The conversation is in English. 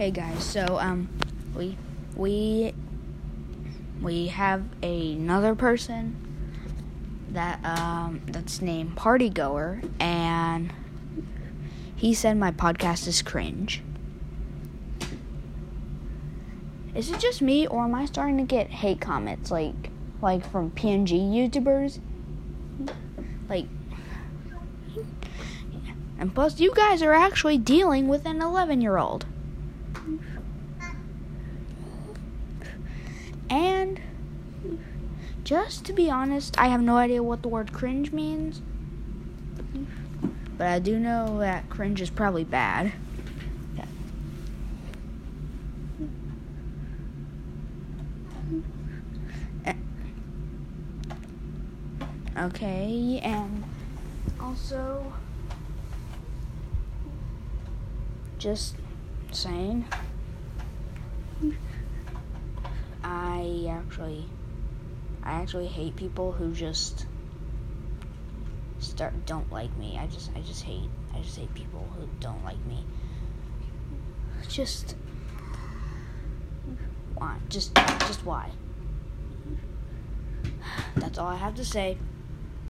Hey guys, so um we we we have another person that um that's named Party Goer and he said my podcast is cringe. Is it just me or am I starting to get hate comments like like from PNG YouTubers? Like and plus you guys are actually dealing with an 11 year old. And just to be honest, I have no idea what the word cringe means. But I do know that cringe is probably bad. Okay, and also just saying I actually I actually hate people who just start don't like me. I just I just hate I just hate people who don't like me. Just why? Just just why? That's all I have to say.